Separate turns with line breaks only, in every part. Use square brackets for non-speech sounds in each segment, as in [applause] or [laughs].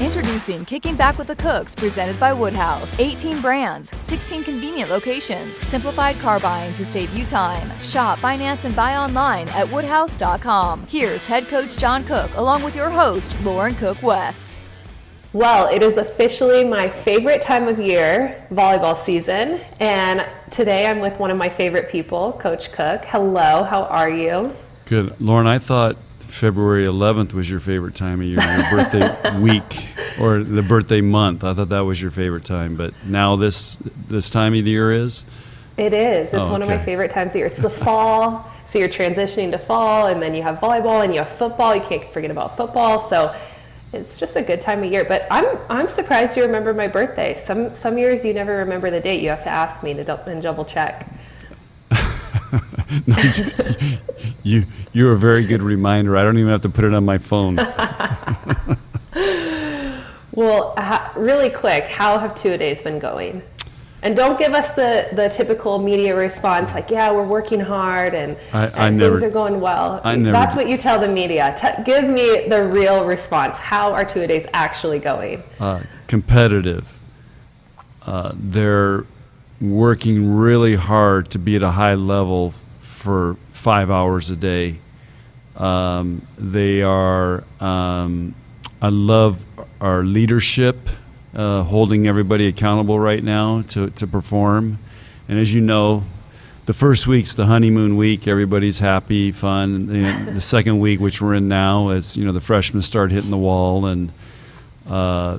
Introducing Kicking Back with the Cooks, presented by Woodhouse. 18 brands, 16 convenient locations, simplified car buying to save you time. Shop, finance, and buy online at woodhouse.com. Here's head coach John Cook, along with your host, Lauren Cook West.
Well, it is officially my favorite time of year, volleyball season, and today I'm with one of my favorite people, Coach Cook. Hello, how are you?
Good. Lauren, I thought February 11th was your favorite time of year, your birthday [laughs] week, or the birthday month. I thought that was your favorite time, but now this this time of the year is.
It is. It's
Oh,
one of my favorite times of year. It's the fall, so you're transitioning to fall, and then you have volleyball and you have football. You can't forget about football. So it's just a good time of year. But I'm I'm surprised you remember my birthday. Some some years you never remember the date. You have to ask me to dou- and double check. [laughs]
No, you you're a very good reminder. I don't even have to put it on my phone. [laughs]
Well, ha- really quick, how have two a days been going? And don't give us the, the typical media response like, yeah, we're working hard and,
I-
and
I
things
never-
are going well.
I never
That's what you tell the media. T- give me the real response. How are two a days actually going?
uh, competitive. Uh, they're working really hard to be at a high level for five hours a day. Um, they are. Um, I love our leadership, uh, holding everybody accountable right now to, to perform. And as you know, the first week's the honeymoon week. Everybody's happy, fun. The second week, which we're in now, is you know the freshmen start hitting the wall and uh,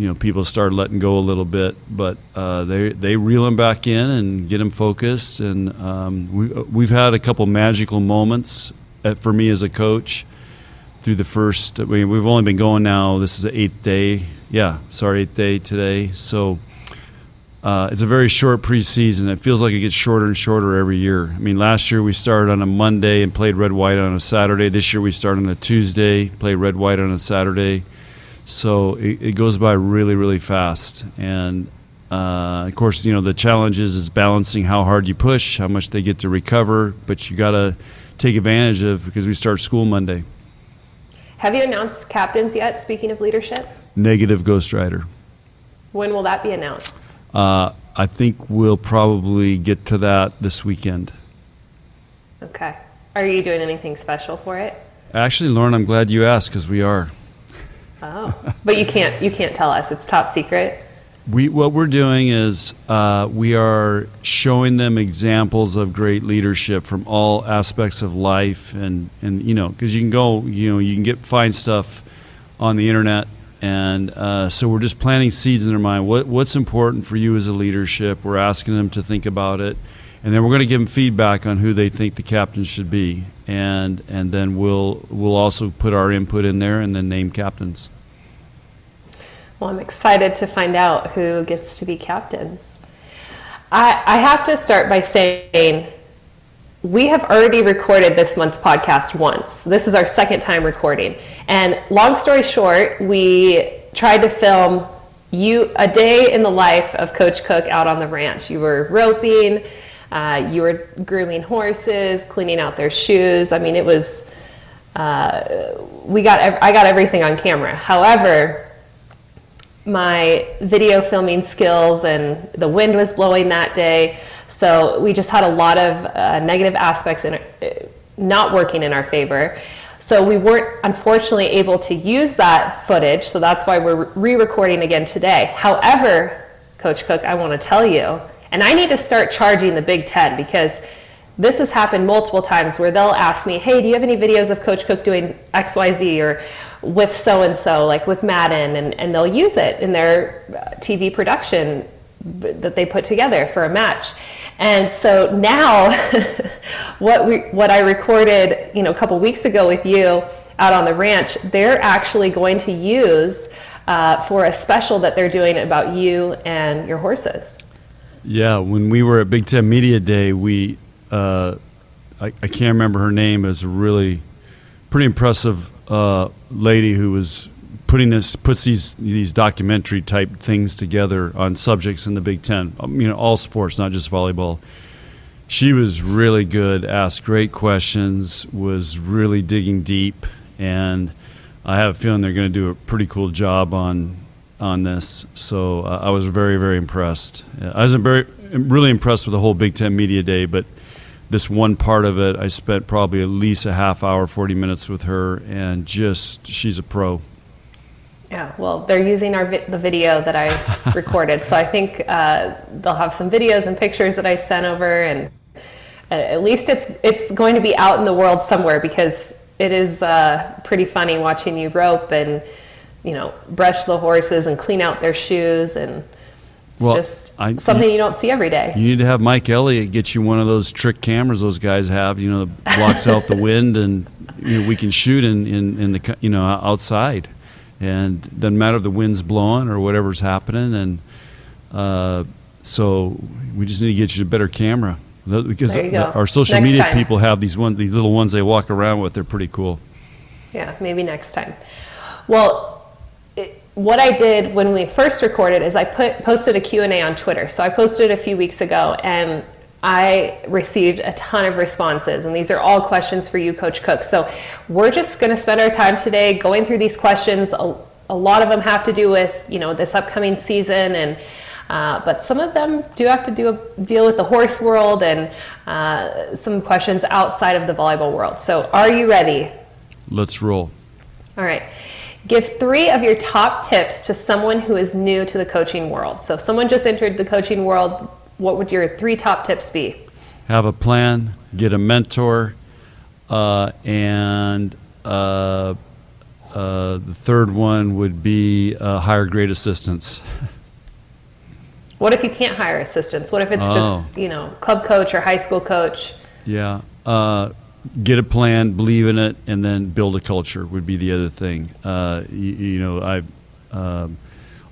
you know people start letting go a little bit, but uh, they they reel them back in and get them focused. And um, we we've had a couple magical moments at, for me as a coach through the first. We've only been going now. This is the eighth day. Yeah, sorry, eighth day today. So. Uh, it's a very short preseason. It feels like it gets shorter and shorter every year. I mean, last year we started on a Monday and played red white on a Saturday. This year we started on a Tuesday, played red white on a Saturday. So it, it goes by really, really fast. And uh, of course, you know the challenge is, is balancing how hard you push, how much they get to recover, but you got to take advantage of because we start school Monday.
Have you announced captains yet, speaking of leadership?
Negative Ghost Rider.
When will that be announced?
Uh, I think we'll probably get to that this weekend.
Okay. Are you doing anything special for it?
Actually, Lauren, I'm glad you asked because we are.
Oh, but you can't you can't tell us. It's top secret.
We what we're doing is uh, we are showing them examples of great leadership from all aspects of life, and and you know because you can go you know you can get find stuff on the internet, and uh, so we're just planting seeds in their mind. What what's important for you as a leadership? We're asking them to think about it, and then we're going to give them feedback on who they think the captains should be, and and then we'll we'll also put our input in there, and then name captains.
Well, I'm excited to find out who gets to be captains. I, I have to start by saying we have already recorded this month's podcast once. This is our second time recording. And long story short, we tried to film you a day in the life of Coach Cook out on the ranch. You were roping, uh, you were grooming horses, cleaning out their shoes. I mean, it was uh, we got I got everything on camera. However, my video filming skills and the wind was blowing that day so we just had a lot of uh, negative aspects in uh, not working in our favor so we weren't unfortunately able to use that footage so that's why we're re-recording again today however coach cook i want to tell you and i need to start charging the big ten because this has happened multiple times where they'll ask me, "Hey, do you have any videos of Coach Cook doing X, Y, Z, or with so and so, like with Madden?" And and they'll use it in their TV production that they put together for a match. And so now, [laughs] what we what I recorded, you know, a couple weeks ago with you out on the ranch, they're actually going to use uh, for a special that they're doing about you and your horses.
Yeah, when we were at Big Ten Media Day, we uh, I, I can't remember her name. It a really pretty impressive uh, lady who was putting this puts these these documentary type things together on subjects in the Big Ten. Um, you know, all sports, not just volleyball. She was really good, asked great questions, was really digging deep, and I have a feeling they're going to do a pretty cool job on on this. So uh, I was very very impressed. I was very really impressed with the whole Big Ten Media Day, but this one part of it, I spent probably at least a half hour, 40 minutes with her, and just she's a pro.
Yeah, well, they're using our vi- the video that I [laughs] recorded, so I think uh, they'll have some videos and pictures that I sent over, and uh, at least it's it's going to be out in the world somewhere because it is uh, pretty funny watching you rope and you know brush the horses and clean out their shoes and it's well, just I, something you, you, don't see every day.
You need to have Mike Elliott get you one of those trick cameras those guys have, you know, that blocks out the [laughs] wind and you know, we can shoot in, in, in the you know outside. And doesn't matter if the wind's blowing or whatever's happening and uh, so we just need to get you a better camera. Because our social next media time. people have these one these little ones they walk around with they're pretty cool.
Yeah maybe next time. Well what i did when we first recorded is i put posted a q&a on twitter so i posted a few weeks ago and I received a ton of responses, and these are all questions for you, Coach Cook. So, we're just going to spend our time today going through these questions. A, a, lot of them have to do with, you know, this upcoming season, and uh, but some of them do have to do a, deal with the horse world and uh, some questions outside of the volleyball world. So, are you ready?
Let's roll.
All right. Give three of your top tips to someone who is new to the coaching world. So, if someone just entered the coaching world, what would your three top tips be?
Have a plan, get a mentor, uh, and uh, uh, the third one would be uh, hire great assistants. [laughs]
what if you can't hire assistants? What if it's oh. just you know club coach or high school coach?
Yeah, uh, get a plan, believe in it, and then build a culture would be the other thing. Uh, you, you, know, I. Um,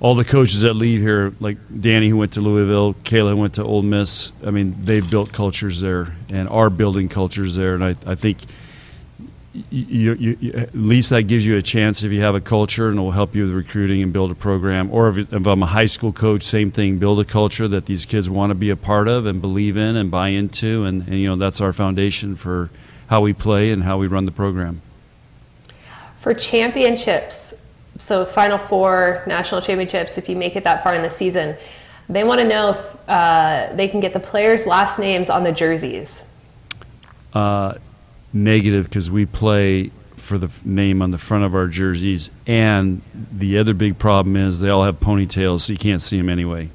all the coaches that leave here, like Dani who went to Louisville, Kayla went to Ole Miss. I mean, they've built cultures there and are building cultures there. And I, I think you, you, at least that gives you a chance if you have a culture and it will help you with recruiting and build a program. Or if, if I'm a high school coach, same thing, build a culture that these kids want to be a part of and believe in and buy into. And, and you know, that's our foundation for how we play and how we run the program.
For championships, so Final Four, national championships, if you make it that far in the season, they want to know if uh, they can get the players' last names on the jerseys.
Uh, negative, because we play for the f- name on the front of our jerseys, and the other big problem is they all have ponytails, so you can't see them anyway.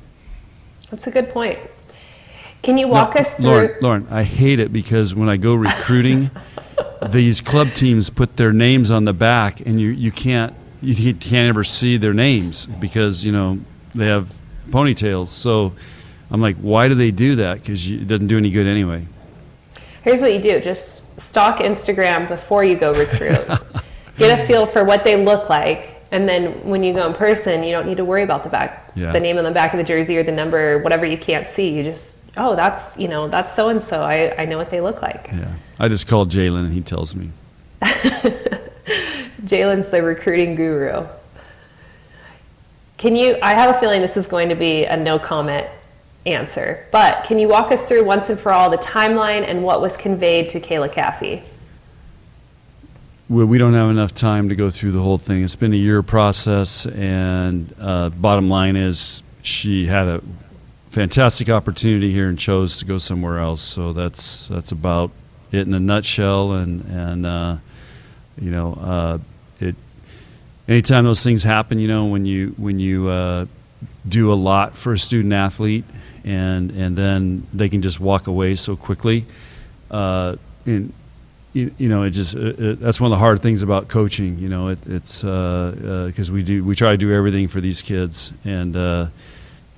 That's a good point. Can you walk
no,
us through?
Lauren, Lauren, I hate it because when I go [laughs] recruiting, these club teams put their names on the back, and you you can't you can't ever see their names because you know they have ponytails. So I'm like, why do they do that? Because it doesn't do any good anyway.
Here's what you do: just stalk Instagram before you go recruit. [laughs] Get a feel for what they look like, and then when you go in person, you don't need to worry about the back, yeah. the name on the back of the jersey or the number, whatever you can't see. You just oh, that's you know that's so and so. I I know what they look like.
Yeah, I just called Jaylen and he tells me. [laughs]
Jaylen's the recruiting guru. Can you? I have a feeling this is going to be a no comment answer, but can you walk us through once and for all the timeline and what was conveyed to Kayla Caffey?
Well, we don't have enough time to go through the whole thing. It's been a year process, and uh, bottom line is she had a fantastic opportunity here and chose to go somewhere else. So that's that's about it in a nutshell. And and uh, you know, uh, anytime those things happen, you know, when you when you uh, do a lot for a student athlete, and and then they can just walk away so quickly, uh, and you, you know, it just it, it, that's one of the hard things about coaching. You know, it, it's because uh, uh we do we try to do everything for these kids, and uh,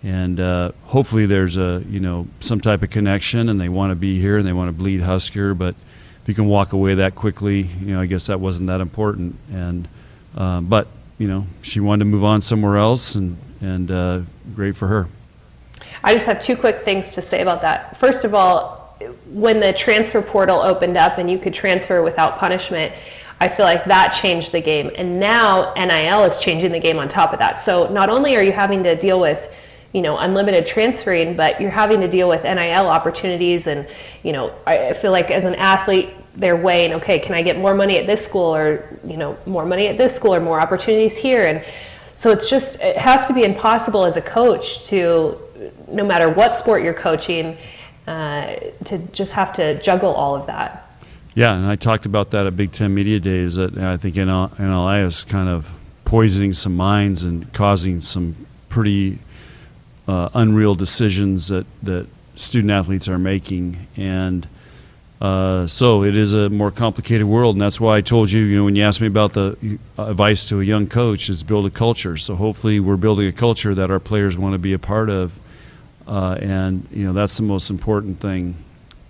and uh, hopefully there's a you know some type of connection, and they want to be here and they want to bleed Husker, but if you can walk away that quickly, you know, I guess that wasn't that important, and uh, but you know, she wanted to move on somewhere else, and and uh, great for her.
I just have two quick things to say about that. First of all, when the transfer portal opened up and you could transfer without punishment, I feel like that changed the game. And now NIL is changing the game on top of that. So not only are you having to deal with you know unlimited transferring but you're having to deal with nil opportunities and you know i feel like as an athlete they're weighing okay can i get more money at this school or you know more money at this school or more opportunities here and so it's just it has to be impossible as a coach to no matter what sport you're coaching uh, to just have to juggle all of that
yeah, and I talked about that at Big Ten Media Days. That I think NIL is kind of poisoning some minds and causing some pretty uh, unreal decisions that, that student athletes are making. And uh, so it is a more complicated world, and that's why I told you, you know, when you asked me about the advice to a young coach, is build a culture. So hopefully, we're building a culture that our players want to be a part of, uh, and you know, that's the most important thing.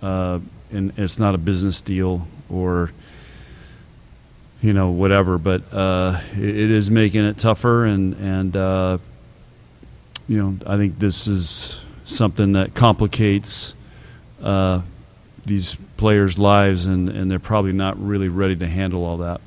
Uh, and it's not a business deal or you know whatever, but uh, it, is making it tougher, and and uh, you know, I think this is something that complicates uh, these players' lives, and, and they're probably not really ready to handle all that.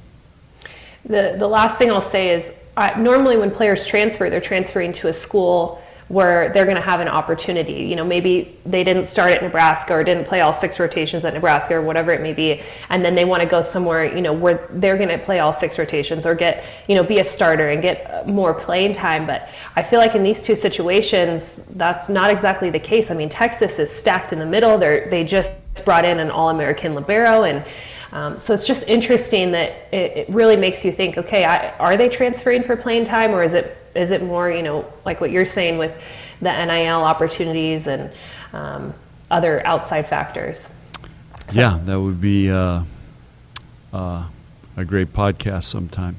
The, the last thing I'll say is normally when players transfer, they're transferring to a school where they're going to have an opportunity. You know, maybe they didn't start at Nebraska or didn't play all six rotations at Nebraska or whatever it may be, and then they want to go somewhere, you know, where they're going to play all six rotations or get, you know, be a starter and get more playing time. But I feel like in these two situations, that's not exactly the case. I mean, Texas is stacked in the middle. They're they just brought in an All-American libero and. Um, so it's just interesting that it, it, really makes you think, okay, I, are they transferring for playing time, or is it is it more, you know, like what you're saying with the NIL opportunities and um, other outside factors?
So. Yeah, that would be uh, uh, a great podcast sometime.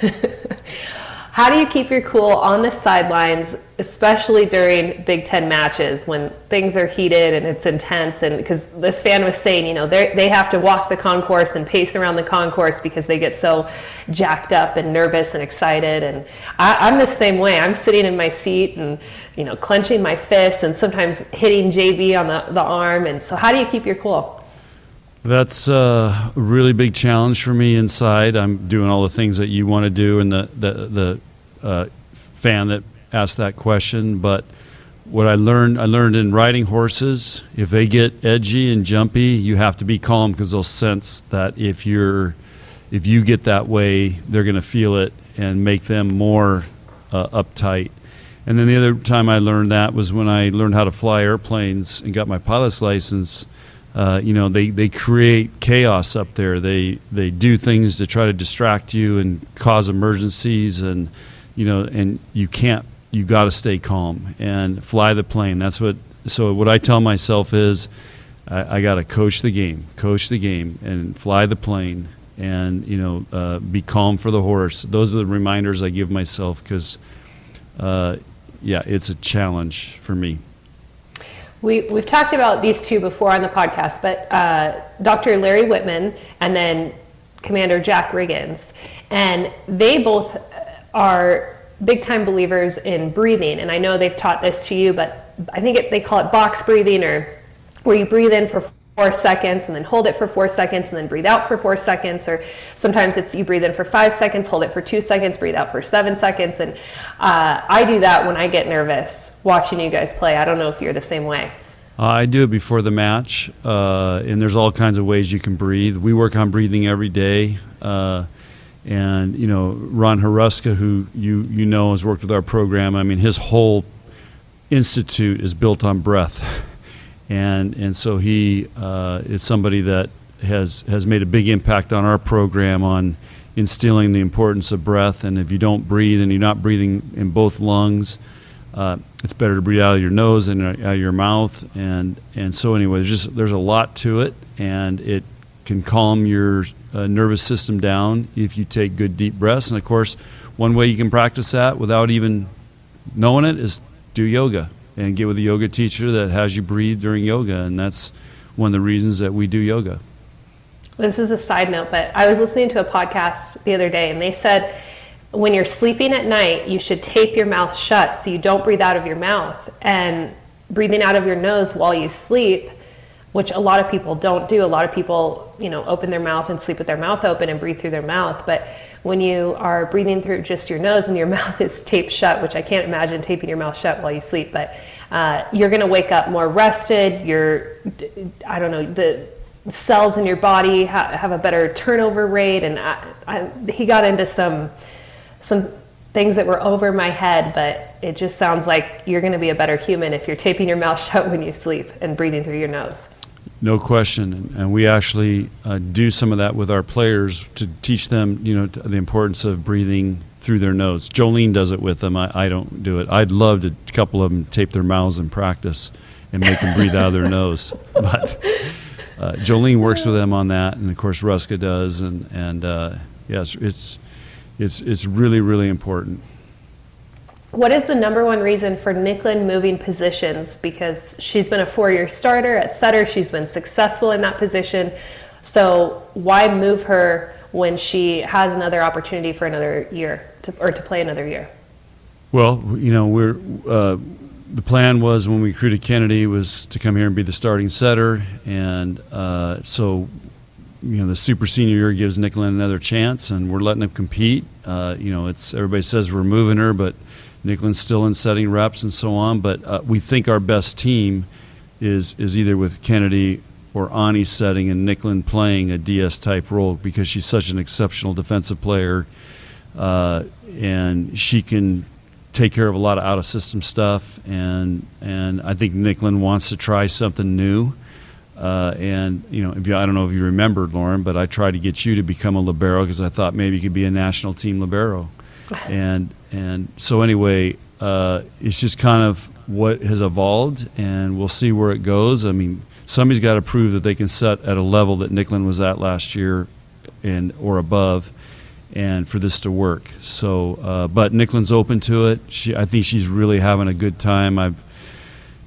[laughs]
How do you keep your cool on the sidelines, especially during Big Ten matches when things are heated and it's intense? And because this fan was saying, you know, they have to walk the concourse and pace around the concourse because they get so jacked up and nervous and excited. And I, am the same way. I'm sitting in my seat and, you know, clenching my fists and sometimes hitting JB on the, the arm. And so, how do you keep your cool?
That's a really big challenge for me inside. I'm doing all the things that you want to do, and the the, the uh, fan that asked that question. But what I learned, I learned in riding horses, if they get edgy and jumpy, you have to be calm because they'll sense that if you're if you get that way, they're going to feel it and make them more uh, uptight. And then the other time I learned that was when I learned how to fly airplanes and got my pilot's license uh, you know they, they create chaos up there. They they do things to try to distract you and cause emergencies, and you know, and you can't. You got to stay calm and fly the plane. That's what. So what I tell myself is, I, I got to coach the game, coach the game, and fly the plane, and you know, uh, be calm for the horse. Those are the reminders I give myself because, uh, yeah, it's a challenge for me.
We, we've talked about these two before on the podcast, but uh, Dr. Larry Whitman and then Commander Jack Riggins. And they both are big time believers in breathing. And I know they've taught this to you, but I think it, they call it box breathing or where you breathe in for four seconds and then hold it for four seconds and then breathe out for four seconds or sometimes it's you breathe in for five seconds hold it for two seconds breathe out for seven seconds and uh, i do that when i get nervous watching you guys play i don't know if you're the same way
I do it before the match, uh, and there's all kinds of ways you can breathe. We work on breathing every day, uh, and you know Ron Hruska, who you you know has worked with our program. I mean, his whole institute is built on breath. and and so he uh, is somebody that has has made a big impact on our program on instilling the importance of breath. And if you don't breathe and you're not breathing in both lungs, uh, it's better to breathe out of your nose than out of your mouth. And and so anyway, there's just there's a lot to it, and it can calm your uh, nervous system down if you take good deep breaths. And of course, one way you can practice that without even knowing it is do yoga and get with a yoga teacher that has you breathe during yoga. And that's one of the reasons that we do yoga.
This is a side note, but I was listening to a podcast the other day and they said when you're sleeping at night, you should tape your mouth shut so you don't breathe out of your mouth. And breathing out of your nose while you sleep which a lot of people don't do. A lot of people, you know, open their mouth and sleep with their mouth open and breathe through their mouth. But when you are breathing through just your nose and your [laughs] mouth is taped shut, which I can't imagine taping your mouth shut while you sleep, but uh, you're going to wake up more rested. You're, I don't know, the cells in your body ha- have a better turnover rate. And I, I, he got into some some things that were over my head, but it just sounds like you're going to be a better human if you're taping your mouth [laughs] shut when you sleep and breathing through your nose.
No question, and we actually uh, do some of that with our players to teach them, you know, the importance of breathing through their nose. Jolene does it with them. I, I don't do it. I'd love to a couple of them tape their mouths in practice and make them breathe out of their [laughs] nose, but uh, Jolene works with them on that, and of course Hruska does, and and uh, yes, it's it's it's really really important.
What is the number one reason for Nicklin moving positions? Because she's been a four-year starter at setter, she's been successful in that position. So why move her when she has another opportunity for another year to, or to play another year?
Well, you know, we're uh, the plan was when we recruited Kennedy was to come here and be the starting setter, and uh, so you know the super senior year gives Nicklin another chance, and we're letting him compete. Uh, you know, it's everybody says we're moving her, but Nicklin's still in setting reps and so on. But uh, we think our best team is is either with Kennedy or Anni setting and Nicklin playing a DS type role because she's such an exceptional defensive player, uh, and she can take care of a lot of out of system stuff. And and I think Nicklin wants to try something new. Uh, and you know, if you, I don't know if you remembered, Lauren, but I tried to get you to become a libero because I thought maybe you could be a national team libero. and and so anyway, uh, it's just kind of what has evolved, and we'll see where it goes. I mean, somebody's got to prove that they can set at a level that Nicklin was at last year, and or above, and for this to work. So, uh, but Nicklin's open to it. She, I think she's really having a good time. I've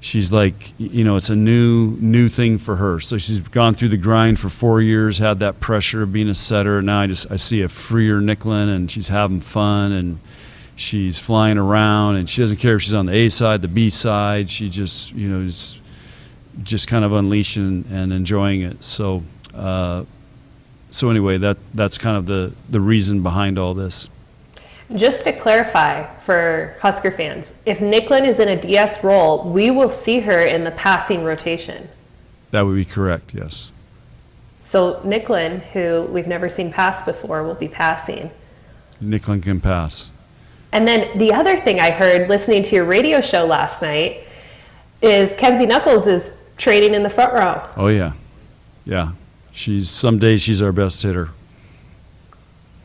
she's like you know it's a new new thing for her so she's gone through the grind for four years had that pressure of being a setter now i just i see a freer nicklin and she's having fun and she's flying around and she doesn't care if she's on the a side the b side she just you know is just kind of unleashing and enjoying it so uh, so anyway that that's kind of the the reason behind all this
just to clarify for Husker fans, if Nicklin is in a DS role, we will see her in the passing rotation.
That would be correct, yes.
So Nicklin, who we've never seen pass before, will be passing.
Nicklin can pass.
And then the other thing I heard listening to your radio show last night is Kenzie Knuckles is training in the front row.
Oh yeah, yeah. She's some days she's our best hitter.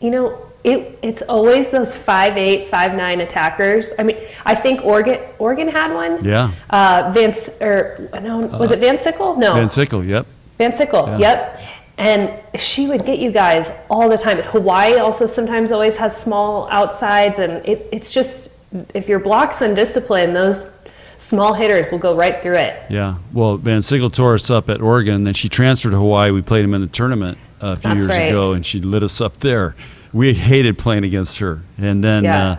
You know, it, it's always those five eight, five nine attackers. I mean, I think Oregon Oregon had one.
Yeah.
Uh, Van or no, was it Van Sickle? No.
Van Sickle. Yep.
Van Sickle.
Yeah.
Yep. And she would get you guys all the time. Hawaii also sometimes always has small outsides, and it, it's just if your block's undisciplined, those small hitters will go right through it.
Yeah. Well, Van Sickle tore us up at Oregon, then she transferred to Hawaii. We played him in the tournament a few
That's
years
right.
ago, and she lit us up there. We hated playing against her. And then
Yeah.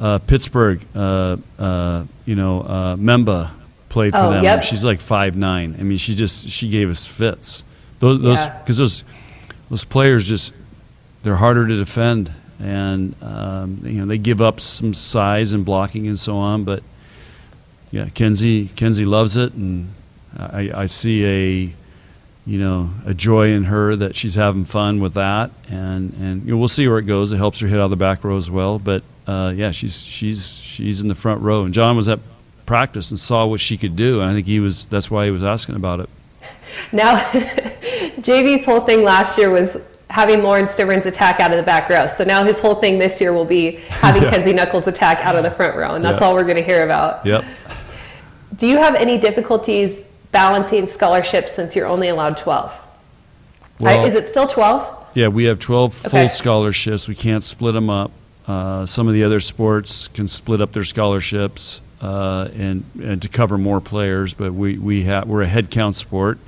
uh, uh, Pittsburgh, uh, uh, you know, uh, Memba played for
Oh,
them.
yep.
She's like five nine. I mean, she just she gave us fits. Those those
Yeah.
because those those players just they're harder to defend, and um, you know they give up some size and blocking and so on. But yeah, Kenzie Kenzie loves it, and I, I see a you know a joy in her that she's having fun with that, and and you know, we'll see where it goes. It helps her hit out of the back row as well. But uh, yeah, she's she's she's in the front row, and John was at practice and saw what she could do, and I think he was that's why he was asking about it. [laughs]
Now, [laughs] JB's whole thing last year was having Lauren Stivrins attack out of the back row. So now his whole thing this year will be having
Yeah.
Kenzie Knuckles attack out of the front row, and that's
Yeah.
all we're going to hear about.
Yep.
Do you have any difficulties balancing scholarships since you're only allowed 12? I-
Well-
is it still 12?
Yeah, we have 12 full scholarships. We can't split them up. Uh, some of the other sports can split up their scholarships uh, and, and to cover more players, but we, we have, we're a head count sport.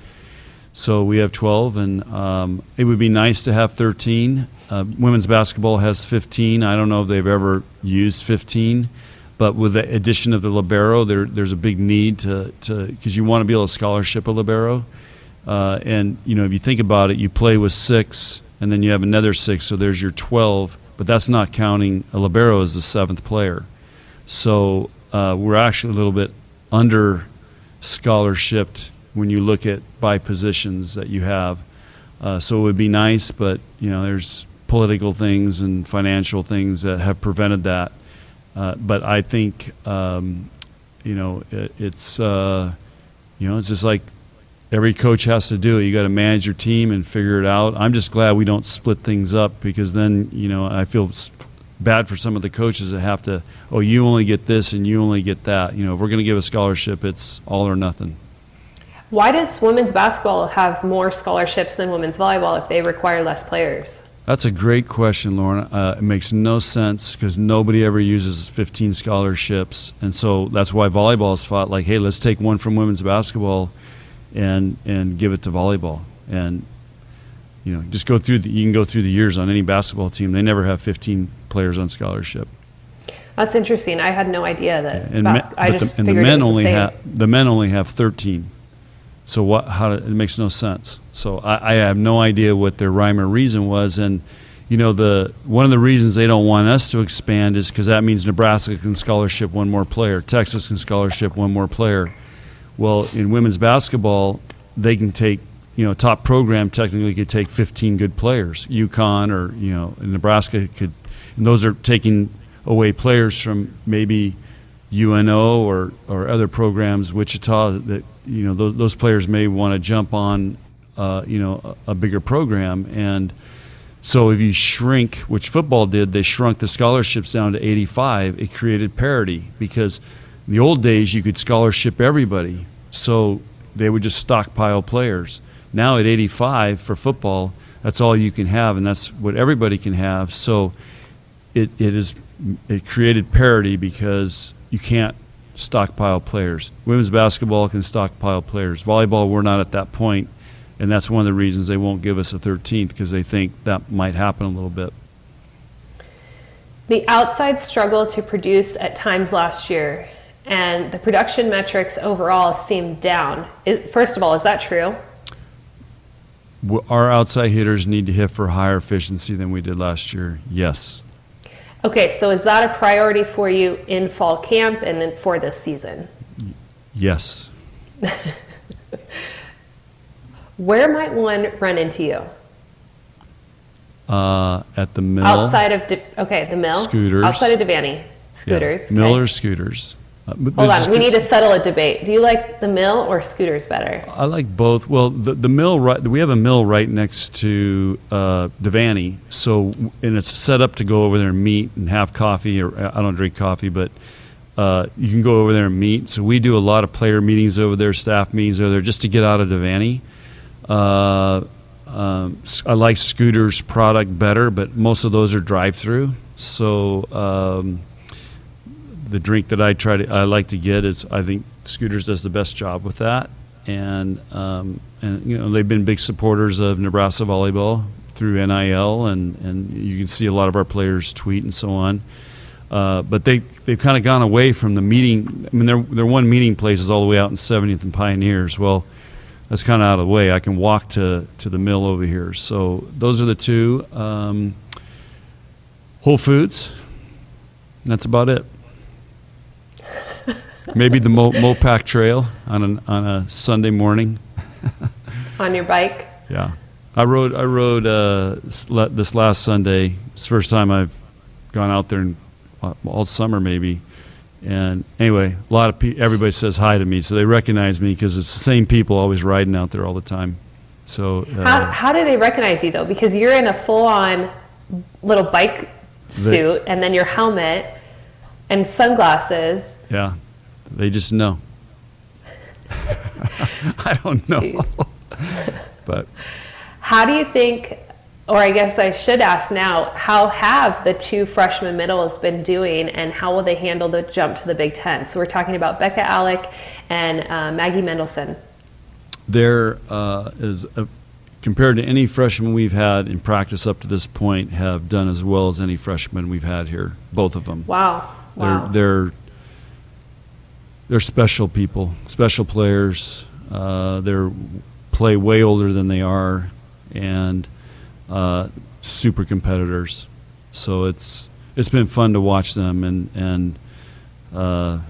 So we have 12, and um, it would be nice to have 13. Uh, women's basketball has 15. I don't know if they've ever used 15, but with the addition of the libero, there, there's a big need to because you want to be able to scholarship a libero, Uh, and you know, if you think about it, you play with six, and then you have another six, so there's your twelve. But that's not counting a libero as the seventh player. So uh, we're actually a little bit under scholarshiped when you look at by positions that you have. Uh, so it would be nice, but you know, there's political things and financial things that have prevented that. Uh, but I think um, you know it, it's uh, you know it's just like every coach has to do it. You got to manage your team and figure it out. I'm just glad we don't split things up because then you know I feel bad for some of the coaches that have to. Oh, you only get this and you only get that. You know, if we're going to give a scholarship, it's all or nothing.
Why does women's basketball have more scholarships than women's volleyball if they require less players?
That's a great question, Lauren. Uh, it makes no sense because nobody ever uses 15 scholarships, and so that's why volleyball is fought like, hey, let's take one from women's basketball and and give it to volleyball. And you know, just go through. The, you can go through the years on any basketball team. They never have 15 players on scholarship.
That's interesting. I had no idea that.
And, bas- I just the, and the men only have the men only have 13. So what? How it makes no sense. So I, I have no idea what their rhyme or reason was, and you know the one of the reasons they don't want us to expand is because that means Nebraska can scholarship one more player, Texas can scholarship one more player. Well, in women's basketball, they can take you know top program technically could take 15 good players. UConn or you know Nebraska could, and those are taking away players from maybe UNO or or other programs, Wichita that you know those, those players may want to jump on uh, you know a, a bigger program and. So if you shrink, which football did, they shrunk the scholarships down to 85. It created parity because in the old days, you could scholarship everybody, so they would just stockpile players. Now at 85 for football, that's all you can have, and that's what everybody can have. So it, it is it created parity because you can't stockpile players. Women's basketball can stockpile players. Volleyball, we're not at that point, and that's one of the reasons they won't give us a 13th because they think that might happen a little bit.
The outside struggle to produce at times last year and the production metrics overall seem down. First of all, is that true?
Our outside hitters need to hit for higher efficiency than we did last year. Yes.
Okay, so is that a priority for you in fall camp and then for this season?
Yes. [laughs]
Where might one run into you?
Uh, at the mill.
Outside of, De- okay, the mill.
Scooters.
Outside of Devaney. Scooters.
Yeah. Mill okay. scooters.
Uh, Hold on, we need to settle a debate. Do you like the mill or scooters better?
I like both. Well, the, the mill right we have a mill right next to uh, Devaney, so and it's set up to go over there and meet and have coffee. Or I don't drink coffee, but uh, you can go over there and meet. So we do a lot of player meetings over there, staff meetings over there, just to get out of Devaney. Uh, um, I like Scooter's product better, but most of those are drive-through. So. Um, the drink that I try to I like to get is I think Scooters does the best job with that, and um, and you know they've been big supporters of Nebraska volleyball through NIL, and and you can see a lot of our players tweet and so on. Uh, but they they've kind of gone away from the meeting. I mean, their their one meeting place is all the way out in 70th and Pioneers. Well, that's kind of out of the way. I can walk to to the mill over here. So those are the two. Um, Whole Foods. That's about it. Maybe the Mo- Mopac Trail on an, on a Sunday morning. [laughs]
on your bike.
Yeah, I rode. I rode uh, this last Sunday. It's the first time I've gone out there in, uh, all summer, maybe. And anyway, a lot of people. Everybody says hi to me, so they recognize me because it's the same people always riding out there all the time. So
uh, how how do they recognize you though? Because you're in a full on little bike suit, they, and then your helmet and sunglasses.
Yeah, they just know. [laughs] I don't know. but
how do you think or I guess I should ask now, how have the two freshman middles been doing and how will they handle the jump to the Big Ten? So we're talking about Bekka Allick and uh, Maggie Mendelson.
There uh, is, a, compared to any freshman we've had in practice up to this point, have done as well as any freshman we've had here, both of them.
Wow.
wow. They're, they're they're special people, special players. Uh, they're play way older than they are, and uh, super competitors. So it's it's been fun to watch them and and uh,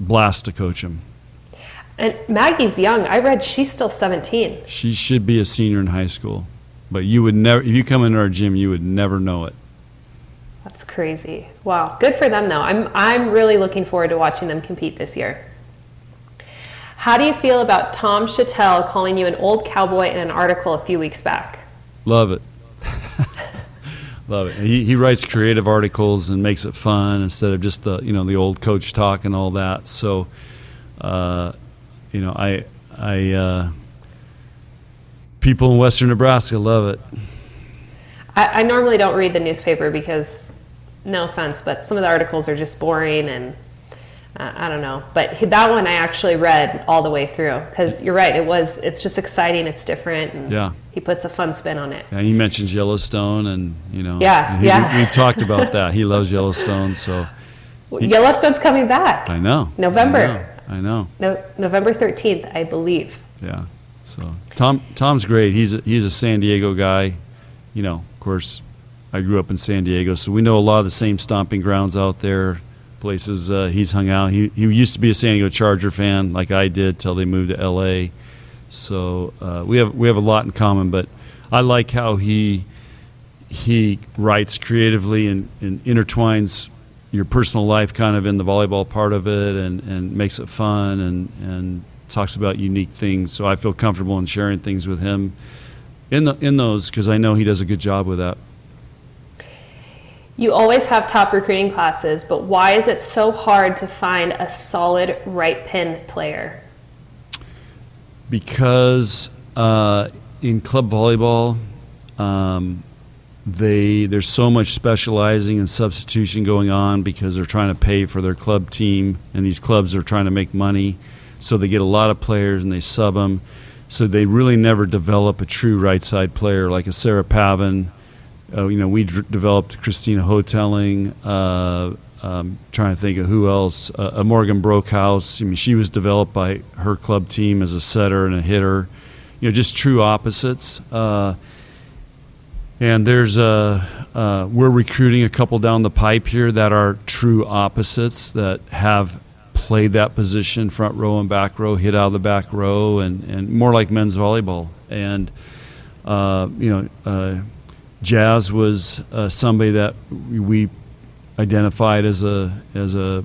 blast to coach them.
And Maggie's young. I read she's still 17.
She should be a senior in high school, but you would never if you come into our gym, you would never know it.
That's crazy. Wow. Good for them though. I'm I'm really looking forward to watching them compete this year. How do you feel about Tom Shatel calling you an old cowboy in an article a few weeks back?
Love it. [laughs] Love it. He, he writes creative articles and makes it fun instead of just the you know the old coach talk and all that. So, uh, you know, I I uh, people in Western Nebraska love it.
I, I normally don't read the newspaper because, no offense, but some of the articles are just boring and uh, I don't know. But that one I actually read all the way through because you're right. It was. It's just exciting. It's different. And
Yeah.
He puts a fun spin on it.
And he mentions Yellowstone, and you know,
Yeah,
he-
yeah.
we've talked about that. He loves Yellowstone, so
Yellowstone's coming back.
I know.
November.
I know. I know.
No, November 13th, I believe.
Yeah. So Tom Tom's great. He's a, he's a San Diego guy. You know, of course, I grew up in San Diego, so we know a lot of the same stomping grounds out there, places uh, he's hung out. He he used to be a San Diego Charger fan, like I did, till they moved to L.A. So uh, we have we have a lot in common. But I like how he he writes creatively and, and intertwines your personal life kind of in the volleyball part of it and, and makes it fun and, and talks about unique things. So I feel comfortable in sharing things with him in the in those because I know he does a good job with that.
You always have top recruiting classes, but why is it so hard to find a solid right pin player?
because uh, in club volleyball, um, they there's so much specializing and substitution going on because they're trying to pay for their club team, and these clubs are trying to make money, so they get a lot of players and they sub them. So they really never develop a true right side player like a Sarah Pavan. Uh, you know, we d- developed Christina Hoteling. Uh, um, trying to think of who else. Uh, a Morgan Broekhuis. I mean, she was developed by her club team as a setter and a hitter. You know, just true opposites. Uh, and there's a uh, we're recruiting a couple down the pipe here that are true opposites that have played that position, front row and back row, hit out of the back row, and, and more like men's volleyball. And uh, you know, uh, Jazz was uh, somebody that we identified as a as a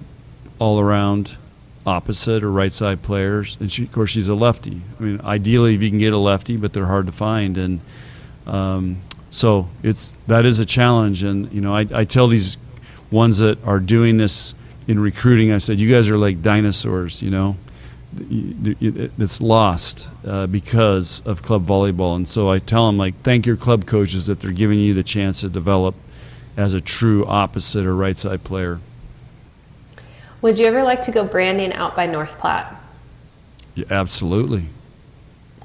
all around opposite or right side players, and she, of course she's a lefty. I mean, ideally, if you can get a lefty, but they're hard to find, and um, so it's that is a challenge. And you know, I, I tell these ones that are doing this in recruiting, I said, you guys are like dinosaurs. You know, It's lost uh, because of club volleyball, and so I tell them like, thank your club coaches that they're giving you the chance to develop as a true opposite or right side player.
Would you ever like to go branding out by North Platte?
Yeah, absolutely.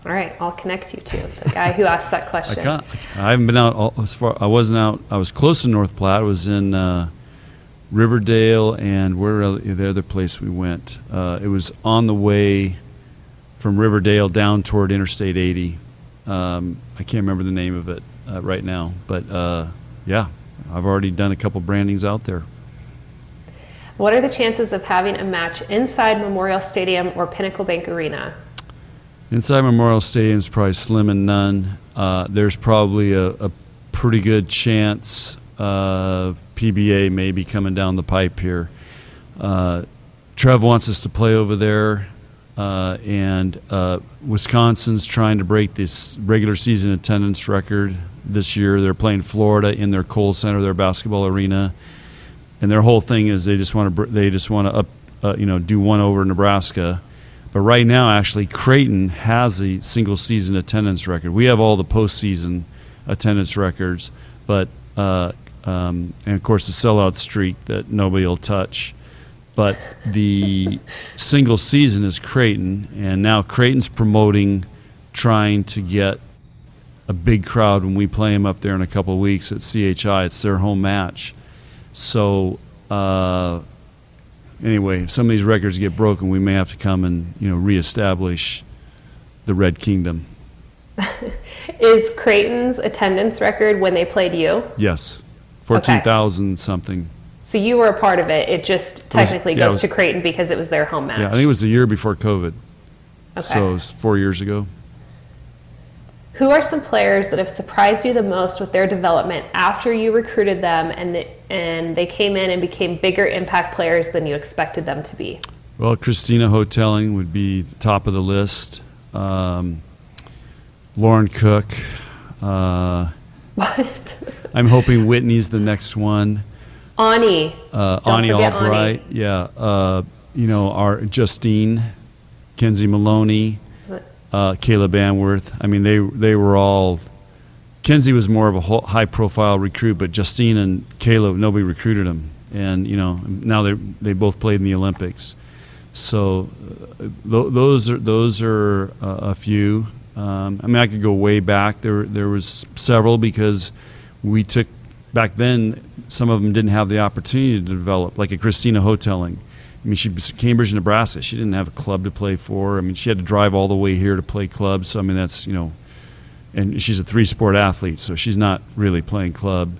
All right, I'll connect you to the guy who asked that [laughs]
I
question.
can't. I haven't been out all, as far. I wasn't out. I was close to North Platte. I was in uh, Riverdale and where the other place we went. Uh, it was on the way from Riverdale down toward Interstate 80. Um, I can't remember the name of it uh, right now, but uh, yeah, I've already done a couple brandings out there.
What are the chances of having a match inside Memorial Stadium or Pinnacle Bank Arena?
Inside Memorial Stadium is probably slim and none. Uh, there's probably a, a pretty good chance uh, PBA may be coming down the pipe here. Uh, Trev wants us to play over there, uh, and uh, Wisconsin's trying to break this regular season attendance record this year. They're playing Florida in their Kohl Center, their basketball arena, and their whole thing is they just want to they just want to up uh, you know do one over Nebraska. But right now, actually, Creighton has the single season attendance record. We have all the postseason attendance records, but uh, um, and of course the sellout streak that nobody will touch. But the single season is Creighton, and now Creighton's promoting, trying to get a big crowd when we play them up there in a couple of weeks at CHI. It's their home match, so. Uh, anyway, if some of these records get broken, we may have to come and you know reestablish the Red Kingdom. [laughs]
is Creighton's attendance record when they played you?
Yes, fourteen thousand something.
So you were a part of it. It just technically
yeah,
goes
was-
to Creighton because it was their home match.
Yeah, I think it was the year before COVID,
okay.
so it was four years ago.
Who are some players that have surprised you the most with their development after you recruited them and the, and they came in and became bigger impact players than you expected them to be?
Well, Christina Hotelling would be top of the list. Um, Lauren Cook. Uh, [laughs]
What?
I'm hoping Whitney's the next one.
Ani.
Uh, Ani Albrecht. Yeah. Uh, you know, our Justine, Kenzie Maloney, uh, Kayla Banwarth. I mean, they they were all. Kenzie was more of a high profile recruit, but Justine and Caleb, nobody recruited them, and you know now they they both played in the Olympics. So uh, th- those are those are uh, a few. Um, I mean, I could go way back. There there was several because we took back then. Some of them didn't have the opportunity to develop, like a Christina Houghtelling. I mean, she Cambridge, Nebraska. She didn't have a club to play for. I mean, she had to drive all the way here to play clubs. So I mean, that's you know, and she's a three-sport athlete, so she's not really playing club,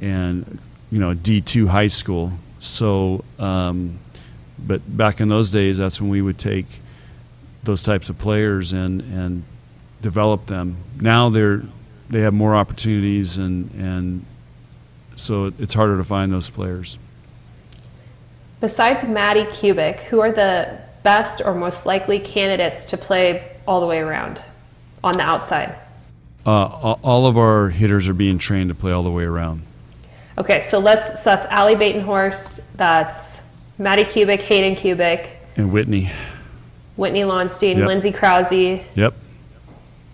and you know, D two high school. So, um, but back in those days, that's when we would take those types of players and and develop them. Now they're they have more opportunities and and so it's harder to find those players.
Besides Madi Kubik, who are the best or most likely candidates to play all the way around on the outside?
Uh, all of our hitters are being trained to play all the way around.
Okay, so let's so that's Ally Batenhorst, that's Madi Kubik, Hayden Kubik,
And Whitney.
Whitney Lauenstein,
Yep.
Lindsay Krause,
Yep.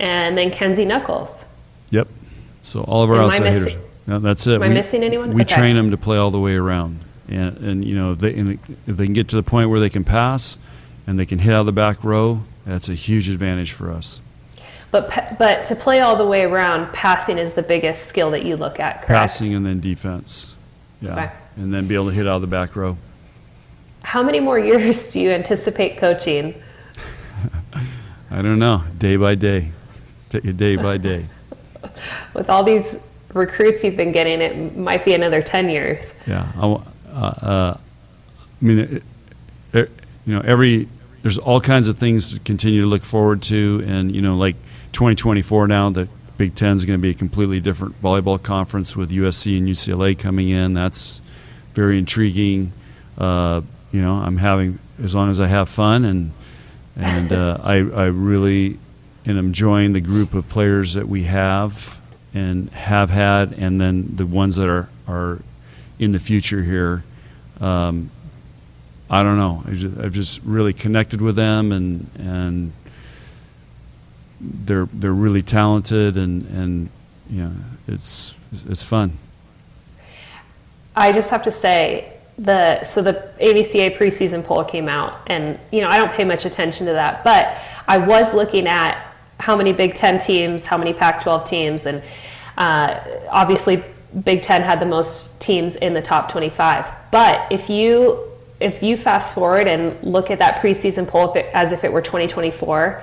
and then Kenzie Knuckles.
Yep. So all of our
Am
outside
missing-
hitters. No, that's it.
Am I missing anyone?
We
Okay.
train them to play all the way around, and and you know if they and if they can get to the point where they can pass, and they can hit out of the back row, that's a huge advantage for us.
But but to play all the way around, passing is the biggest skill that you look at, correct?
Passing and then defense. Yeah.
Okay.
And then be able to hit out of the back row.
How many more [laughs] years do you anticipate coaching? [laughs]
I don't know. Day by day. Take it day by day. [laughs] [laughs]
With all these recruits you've been getting, it might be another 10 years.
Yeah, I, uh, uh, I mean, it, it, you know, every there's all kinds of things to continue to look forward to, and you know, like 2024 now, the Big Ten is going to be a completely different volleyball conference with USC and UCLA coming in. That's very intriguing. Uh, you know, I'm having as long as I have fun, and and uh, I I really am enjoying the group of players that we have and have had, and then the ones that are are in the future here. Um, I don't know. I just, I've just really connected with them, and and they're they're really talented, and and you know it's it's fun.
I just have to say the so the AVCA preseason poll came out, and you know I don't pay much attention to that, but I was looking at how many Big Ten teams, how many Pac-12 teams, and uh, obviously Big Ten had the most teams in the top 25. But if you if you fast forward and look at that preseason poll if it, as if it were 2024,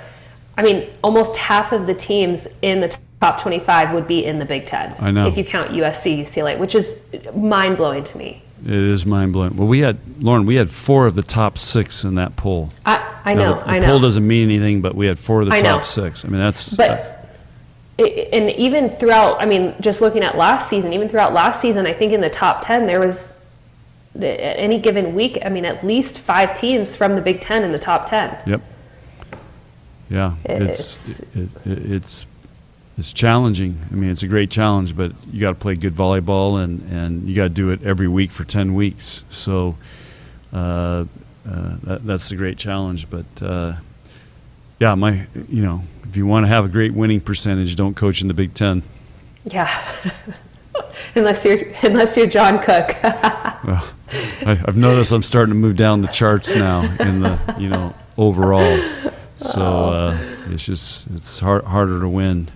I mean almost half of the teams in the top 25 would be in the Big Ten.
I know.
If you count USC, UCLA, which is mind blowing to me.
It is mind blowing. Well, we had Lauren. We had four of the top six in that poll.
I, know. I
Now,
know,
the, the
I
poll doesn't mean anything, but we had four of the
I
top
know.
six. I mean, that's
But uh, it, and even throughout, I mean, just looking at last season, even throughout last season, I think in the top 10, there was at any given week, I mean, at least five teams from the Big Ten in the top 10.
Yep. Yeah, it's it, it, it's it's challenging. I mean, it's a great challenge, but you got to play good volleyball, and and you got to do it every week for ten weeks. So uh, uh, that, that's the great challenge. But uh, yeah, my you know, if you want to have a great winning percentage, don't coach in the Big Ten.
Yeah. [laughs] unless you're unless you're John Cook. [laughs]
Well, I, I've noticed I'm starting to move down the charts now in the you know overall. So [laughs] uh, it's just it's hard, harder to win,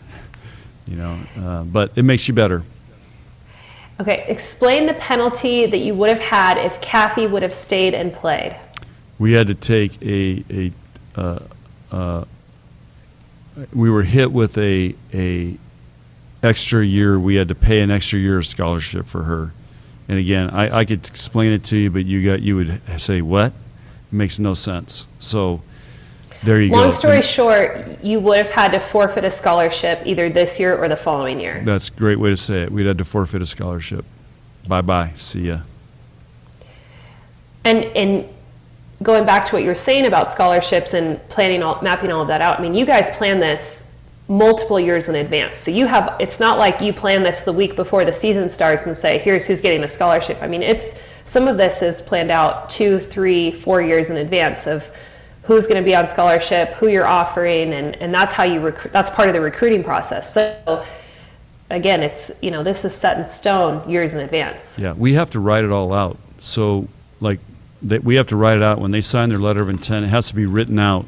you know. Uh, but it makes you better.
okay, explain the penalty that you would have had if Caffey would have stayed and played.
We had to take a a uh, uh, we were hit with a a extra year. We had to pay an extra year of scholarship for her. And again, I, I could explain it to you, but you got you would say what? It makes no sense. So there you
Long
go.
Long story short, you would have had to forfeit a scholarship either this year or the following year.
That's a great way to say it. We'd had to forfeit a scholarship. Bye bye. See ya.
And and going back to what you were saying about scholarships and planning all mapping all of that out. I mean, you guys plan this multiple years in advance. So you have it's not like you plan this the week before the season starts and say, here's who's getting a scholarship. I mean, it's some of this is planned out two, three, four years in advance of who's going to be on scholarship, who you're offering, and, and that's how you recruit. That's part of the recruiting process. So again, it's you know this is set in stone years in advance.
Yeah, we have to write it all out. So like that, we have to write it out when they sign their letter of intent. It has to be written out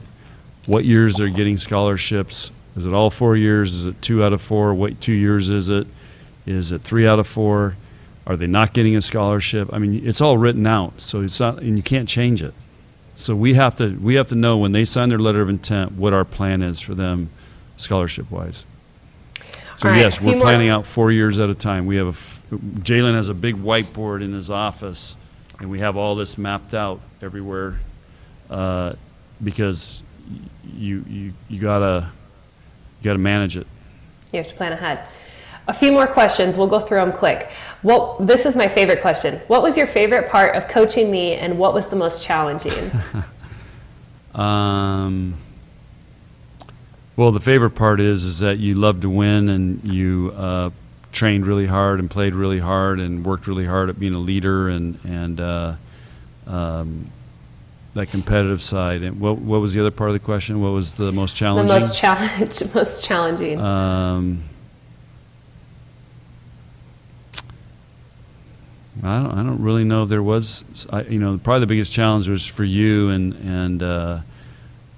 what years they're getting scholarships. Is it all four years? Is it two out of four? What two years is it? Is it three out of four? Are they not getting a scholarship? I mean, it's all written out, so it's not, and you can't change it. So we have to we have to know when they sign their letter of intent what our plan is for them, scholarship wise. So
right,
yes, we're planning
more.
out four years at a time. We have a f- Jaylen has a big whiteboard in his office, and we have all this mapped out everywhere, uh, because you you you gotta you gotta manage it.
You have to plan ahead. A few more questions. We'll go through them quick. What this is my favorite question. What was your favorite part of coaching me, and what was the most challenging? [laughs]
um, well, the favorite part is is that you love to win, and you uh, trained really hard and played really hard and worked really hard at being a leader and and uh, um, that competitive side. And what what was the other part of the question? What was the most challenging?
The most challenge, [laughs] most challenging.
Um, I don't, I don't really know if there was, I, you know, probably the biggest challenge was for you and, and uh,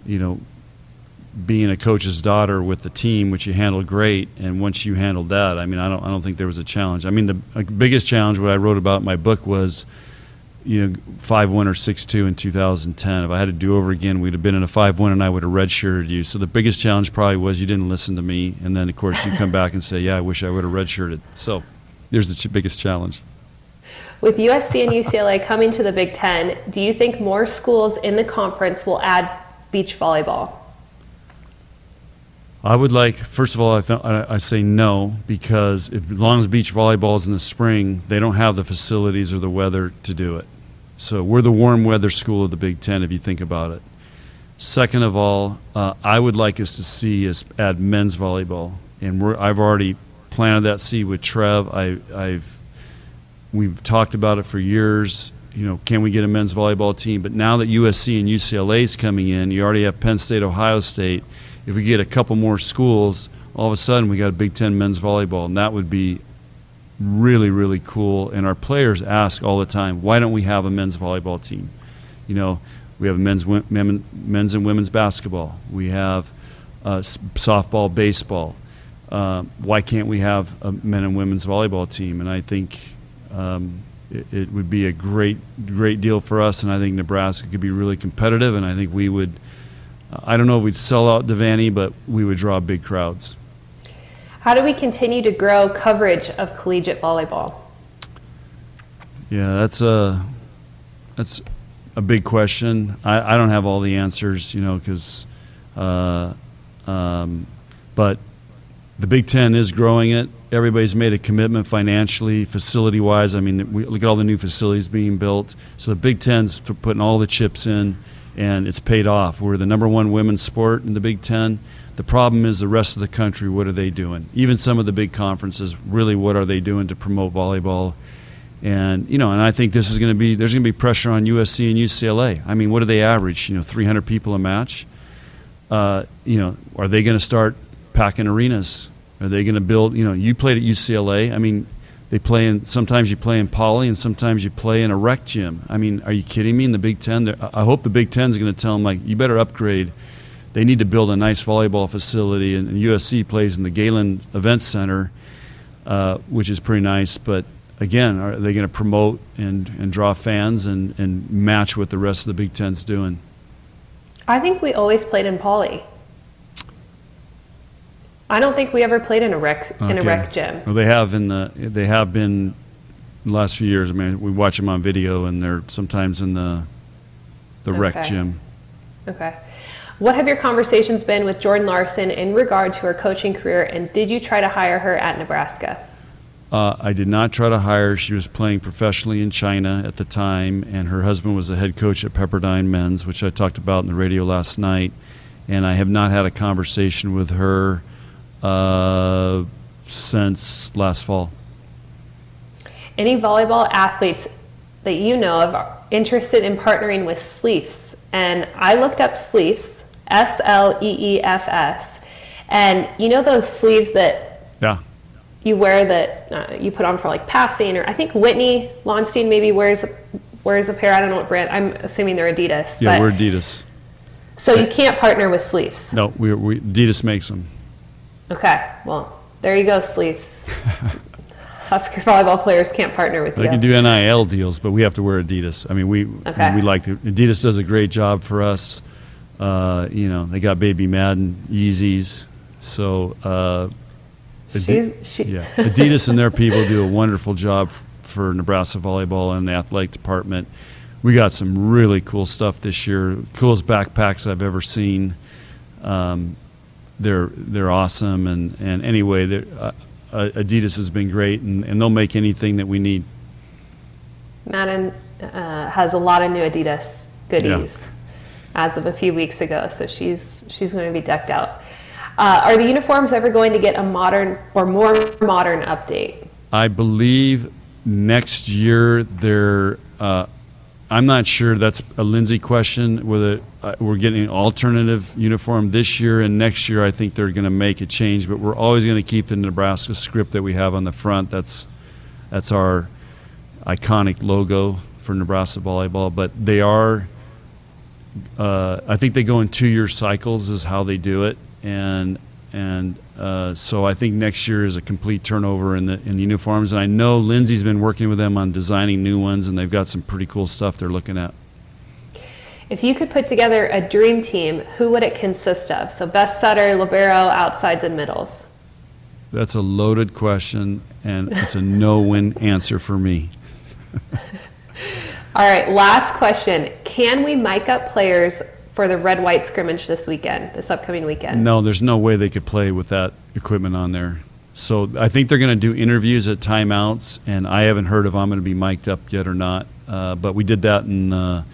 you know, being a coach's daughter with the team, which you handled great. And once you handled that, I mean, I don't, I don't think there was a challenge. I mean, the biggest challenge, what I wrote about in my book was, you know, five one or six two in 2010. If I had to do over again, we'd have been in a five one, and I would have redshirted you. So the biggest challenge probably was you didn't listen to me, and then of course you come back and say, "Yeah, I wish I would have redshirted." So there's the biggest challenge.
With USC and UCLA coming to the Big Ten, do you think more schools in the conference will add beach volleyball?
I would like, first of all, I, th- I say no because if, as long as beach volleyball is in the spring, they don't have the facilities or the weather to do it. So we're the warm weather school of the Big Ten, if you think about it. Second of all, uh, I would like us to see us add men's volleyball, and I've already planted that seed with Trev. I, I've we've talked about it for years. You know, can we get a men's volleyball team? But now that USC and UCLA is coming in, you already have Penn State, Ohio State. If we get a couple more schools, all of a sudden we got a Big Ten men's volleyball, and that would be really, really cool. And our players ask all the time, why don't we have a men's volleyball team? You know, we have men's men's and women's basketball. We have uh, softball, baseball. Uh, why can't we have a men and women's volleyball team? And I think um, it, it, would be a great, great deal for us. And I think Nebraska could be really competitive. And I think we would. Uh, I don't know if we'd sell out Devaney, but we would draw big crowds.
How do we continue to grow coverage of collegiate volleyball?
Yeah, that's a that's a big question. I, I don't have all the answers, you know, because, uh, um, but the Big Ten is growing it. Everybody's made a commitment financially, facility wise. I mean, we look at all the new facilities being built. So the Big Ten's putting all the chips in, and it's paid off. We're the number one women's sport in the Big Ten. The problem is the rest of the country. What are they doing? Even some of the big conferences, really, what are they doing to promote volleyball? And you know, and I think this is going to be there's going to be pressure on USC and UCLA. I mean, what do they average? You know, 300 people a match. Uh, you know, are they going to start packing arenas? Are they going to build? You know, you played at UCLA. I mean, they play in. Sometimes you play in Pauley, and sometimes you play in a rec gym. I mean, are you kidding me? In the Big Ten, I hope the Big Ten is going to tell them like, you better upgrade they need to build a nice volleyball facility, and, USC plays in the Galen Event Center, uh, which is pretty nice. But again, are they going to promote and, and draw fans and, and match what the rest of the Big Ten's doing?
I think we always played in Pauley. I don't think we ever played in a rec in a rec gym.
Well, they have in the they have been the last few years. I mean, we watch them on video, and they're sometimes in the the rec gym.
Okay. What have your conversations been with Jordan Larson in regard to her coaching career, and did you try to hire her at Nebraska?
Uh, I did not try to hire. her. She was playing professionally in China at the time, and her husband was the head coach at Pepperdine Men's, which I talked about in the radio last night. And I have not had a conversation with her uh, since last fall.
Any volleyball athletes that you know of are interested in partnering with Sleefs? And I looked up Sleefs, S L E E F S, and you know those sleeves that
Yeah,
you wear that uh, you put on for like passing, or I think Whitney Lauenstein maybe wears wears a pair. I don't know what brand. I'm assuming they're Adidas.
yeah, we're Adidas.
so you can't partner with Sleefs.
No, we, we Adidas makes them.
Okay, well there you go, Sleefs. [laughs] Husker volleyball players can't partner with
They
you.
can do NIL deals, but we have to wear Adidas. I mean, we
Okay.
we like to, Adidas does a great job for us. Uh, you know, they got Baby Madden Yeezys, so uh,
She's she,
yeah, [laughs] Adidas and their people do a wonderful job for Nebraska volleyball and the athletic department. We got some really cool stuff this year. Coolest backpacks I've ever seen. Um, they're they're awesome, and and anyway, they're, uh, uh, Adidas has been great, and, and they'll make anything that we need.
Madden uh, has a lot of new Adidas goodies as of a few weeks ago, so she's she's going to be decked out. Uh, are the uniforms ever going to get a modern or more modern update?
I believe next year they're. Uh, I'm not sure. That's a Lindsay question. Whether uh, we're getting an alternative uniform this year and next year, I think they're going to make a change. But we're always going to keep the Nebraska script that we have on the front. That's that's our iconic logo for Nebraska volleyball. But they are. Uh, I think they go in two-year cycles is how they do it, and and uh, so I think next year is a complete turnover in the in the uniforms. And I know Lindsay's been working with them on designing new ones, and they've got some pretty cool stuff they're looking at.
If you could put together a dream team, who would it consist of? So best setter, libero, outsides, and middles.
That's a loaded question, and it's a no-win answer for me. [laughs]
All right, last question. Can we mic up players for the red white scrimmage this weekend, this upcoming weekend?
No, there's no way they could play with that equipment on there. So I think they're going to do interviews at timeouts, and I haven't heard if I'm going to be mic'd up yet or not. Uh, but we did that in the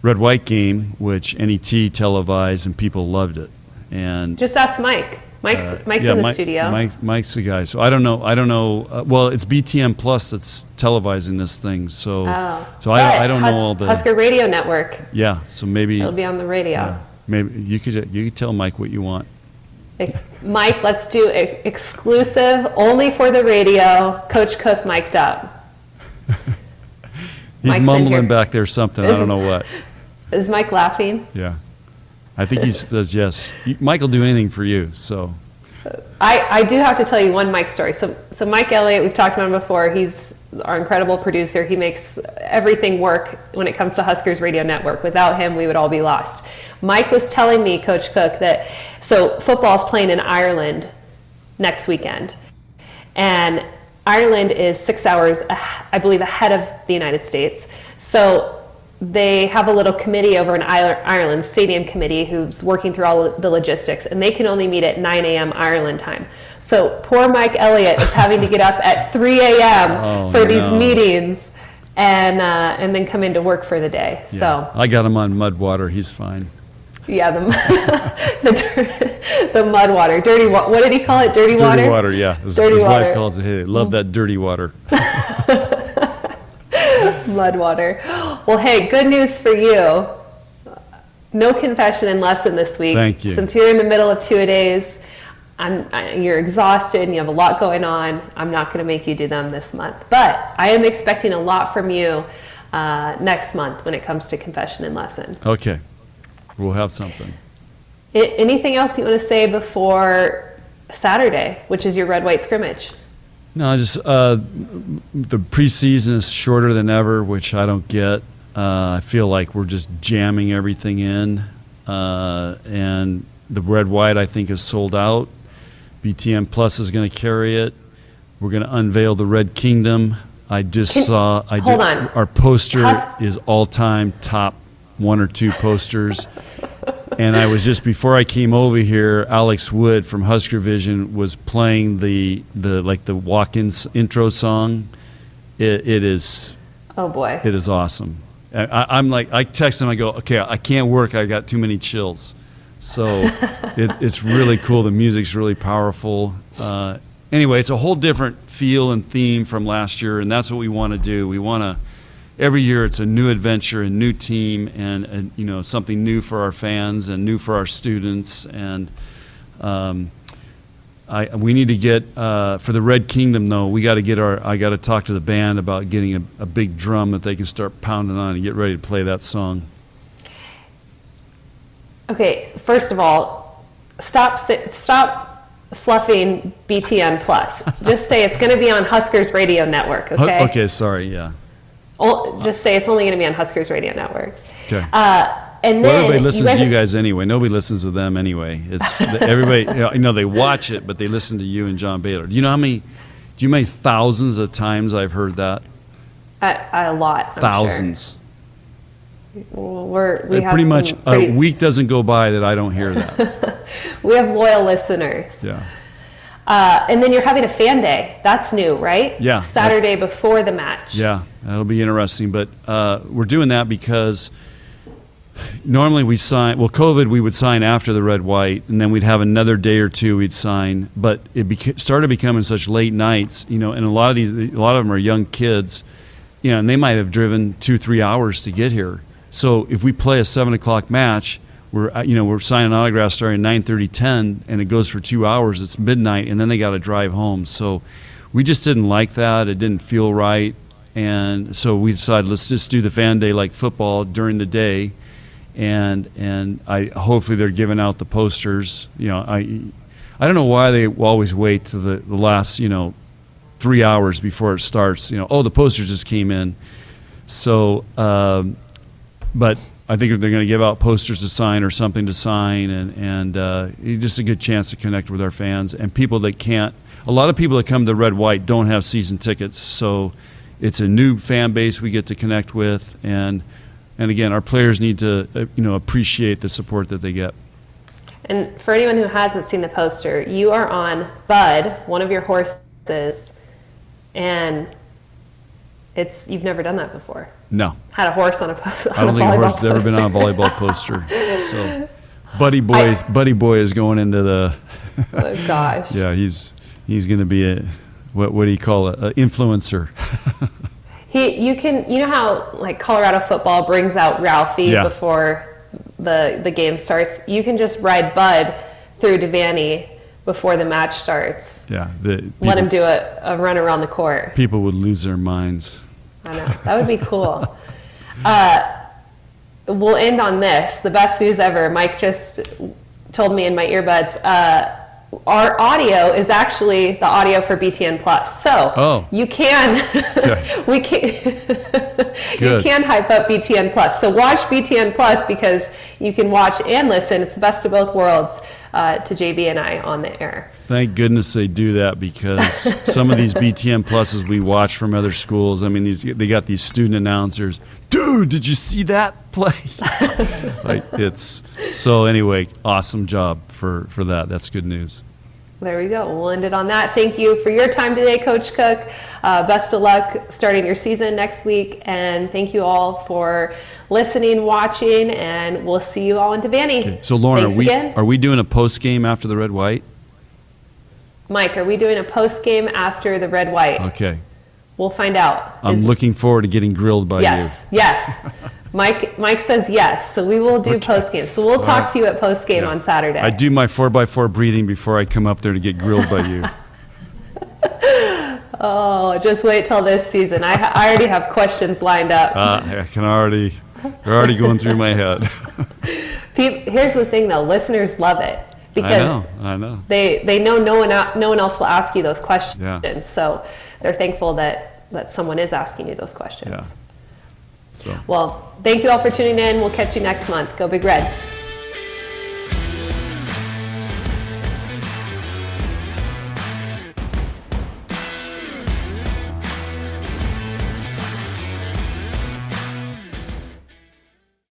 red white game, which NET televised, and people loved it. And
Just ask Mike. Mike's,
uh,
Mike's
yeah,
in the
Mike-
studio.
Mike, Mike's the guy. So I don't know. I don't know. Uh, well, it's BTN Plus that's televising this thing. So
Oh.
so I, I don't
Hus-
know all the
Husker Radio Network.
yeah. So maybe
It'll be on the radio.
yeah, maybe you could you could tell Mike what you want.
Mike, let's do exclusive, only for the radio. Coach Cook mic'd up. [laughs]
He's
Mike's
mumbling back there something. I don't know what. [laughs]
Is Mike laughing?
Yeah. I think he [laughs] says yes. Mike will do anything for you. So
I, I do have to tell you one Mike story. So, so Mike Elliott, we've talked about him before. He's our incredible producer. He makes everything work when it comes to Huskers Radio Network. Without him, we would all be lost. Mike was telling me, Coach Cook, that so football's playing in Ireland next weekend, and Ireland is six hours, ah- I believe, ahead of the United States. So they have a little committee over in Ireland, stadium committee, who's working through all the logistics, and they can only meet at 9 a.m. Ireland time. So poor Mike Elliott is having to get up at 3 a.m. [laughs]
Oh,
for these meetings, and uh, and then come into work for the day.
yeah.
So
I got him on mud water. He's fine.
yeah, the [laughs] the, the mud water, dirty water. What did he call it? Dirty, water?
Dirty water, yeah. His,
Dirty
his
water.
wife calls it. Hey, love that dirty water. [laughs]
mud water. [gasps] Well, hey, good news for you. No confession and lesson this week.
Thank you.
Since you're in the middle of two a days, I'm, I, you're exhausted and you have a lot going on. I'm not going to make you do them this month, but I am expecting a lot from you uh, next month when it comes to confession and lesson.
Okay. We'll have something.
Anything else you want to say before Saturday, which is your red white scrimmage?
No, just uh, the preseason is shorter than ever, which I don't get. Uh, I feel like we're just jamming everything in, uh, and the red white I think is sold out. BTN Plus is going to carry it. We're going to unveil the Red Kingdom. I just
Can-
saw. I
hold on.
Our poster is all-time top one or two posters. And I was just before I came over here. Alex Wood from Husker Vision was playing the the like the walk-in intro song. It, it is
Oh boy.
it is awesome. I, I- I'm like, I text him, I go, okay, I can't work. I got too many chills. So [laughs] it, it's really cool. The music's really powerful. Uh, anyway, it's a whole different feel and theme from last year, and that's what we want to do. We want to. Every year, it's a new adventure, a new team, and, and you know something new for our fans and new for our students. And um, I, we need to get uh, for the Red Kingdom though. We got to get our. I got to talk to the band about getting a, a big drum that they can start pounding on and get ready to play that song.
Okay, first of all, stop stop fluffing BTN Plus. Just say it's going to be on Huskers Radio Network. Okay.
Okay, sorry. Yeah.
Just say it's only going to be on Huskers Radio Network.
Okay.
Uh, and
Well,
then
everybody listens
guys,
to you guys anyway. Nobody listens to them anyway. It's everybody. You know, you know, they watch it, but they listen to you and John Baylor. Do you know how many? Do you know many thousands of times I've heard that?
a, a lot. I'm sure.
Thousands.
We're we have
pretty much
pretty-
a week doesn't go by that I don't hear that. [laughs]
We have loyal listeners.
yeah.
Uh, and then you're having a fan day. That's new, right?
Yeah,
Saturday before the match.
Yeah, that'll be interesting. But uh, we're doing that because normally we sign. Well, COVID, we would sign after the red white, and then we'd have another day or two we'd sign. But it beca- started becoming such late nights, you know. And a lot of these, a lot of them are young kids, you know, and they might have driven two, three hours to get here. So if we play a seven o'clock match. We're, uh, you know, we're signing autographs starting 9:30, 10, and it goes for two hours. It's midnight, and then they got to drive home. So, we just didn't like that. It didn't feel right, and so we decided let's just do the fan day like football during the day, and and I hopefully they're giving out the posters. You know, I I don't know why they always wait to the, the last you know three hours before it starts. You know, oh the posters just came in, so um, but I think they're going to give out posters to sign or something to sign, and and uh, just a good chance to connect with our fans and people that can't. A lot of people that come to Red White don't have season tickets, so it's a new fan base we get to connect with, and and again, our players need to uh, you know appreciate the support that they get.
And for anyone who hasn't seen the poster, you are on Bud, one of your horses, and it's you've never done that before.
No,
Had a horse on a, po- [laughs]
I don't think a horse has ever been on a volleyball poster. So, [laughs] Buddy Boy, is Buddy Boy is going into the
oh gosh. [laughs]
yeah. He's he's going to be a what what do you call it? An influencer.
He, you can, you know how like Colorado football brings out Ralphie
Yeah.
before the the game starts. You can just ride Bud through Devaney before the match starts.
Yeah, the
Let him do a, a run around the court.
people would lose their minds.
I know that would be cool. [laughs] uh, we'll end on this. The best news ever. Mike just told me in my earbuds. Uh, our audio is actually the audio for BTN Plus, so
Oh.
you can [laughs] we can [laughs] you can hype up BTN Plus. So watch BTN Plus because you can watch and listen. It's the best of both worlds uh, to JB and I on the air.
Thank goodness they do that because [laughs] some of these BTN pluses we watch from other schools. I mean, these they got these student announcers. Dude, did you see that play? [laughs] like it's so. Anyway, awesome job for for that. That's good news.
There we go. We'll end it on that. Thank you for your time today, Coach Cook. Uh, best of luck starting your season next week. And thank you all for listening, watching, and we'll see you all in Devaney.
So, Lauren,
Thanks
are we
again.
are we doing a post game after the red white?
Mike, are we doing a post game after the red white?
Okay,
We'll find out.
I'm
Is-
looking forward to getting grilled by you.
Yes, yes. [laughs] Mike, Mike says yes. So we will do post game. So we'll talk
right.
to you at post game
Yeah.
on Saturday.
I do my four x four breathing before I come up there to get grilled by you. [laughs]
Oh, just wait till this season. I, I already have questions lined up.
Uh, I can already, they're already going through my head. [laughs]
Here's the thing, though. Listeners love it
I
because
know, I know.
they they know no one no one else will ask you those questions.
Yeah.
So they're thankful that that someone is asking you those questions.
Yeah. So.
Well, thank you all for tuning in. We'll catch you next month. Go Big Red.